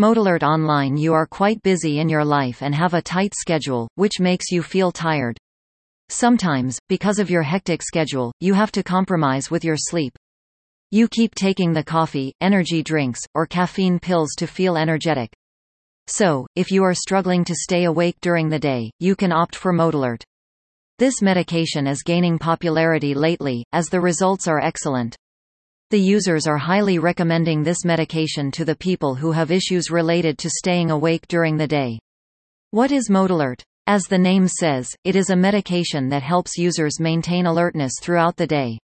Modalert Online You are quite busy in your life and have a tight schedule, which makes you feel tired. Sometimes, because of your hectic schedule, you have to compromise with your sleep. You keep taking the coffee, energy drinks, or caffeine pills to feel energetic. So, if you are struggling to stay awake during the day, you can opt for Modalert. This medication is gaining popularity lately, as the results are excellent. The users are highly recommending this medication to the people who have issues related to staying awake during the day. What is Modalert? As the name says, it is a medication that helps users maintain alertness throughout the day.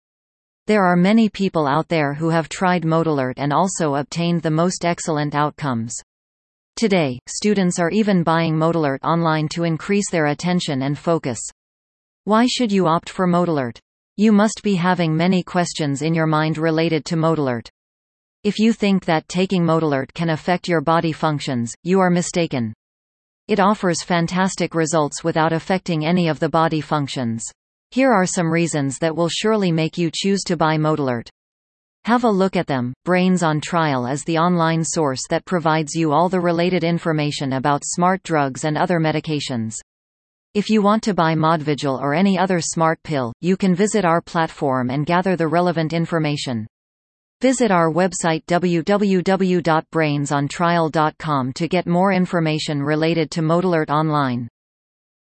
There are many people out there who have tried Modalert and also obtained the most excellent outcomes. Today, students are even buying Modalert online to increase their attention and focus. Why should you opt for Modalert? You must be having many questions in your mind related to Modalert. If you think that taking Modalert can affect your body functions, you are mistaken. It offers fantastic results without affecting any of the body functions. Here are some reasons that will surely make you choose to buy Modalert. Have a look at them. Brains on Trial is the online source that provides you all the related information about smart drugs and other medications. If you want to buy Modvigil or any other smart pill, you can visit our platform and gather the relevant information. Visit our website www.brainsontrial.com to get more information related to Modalert Online.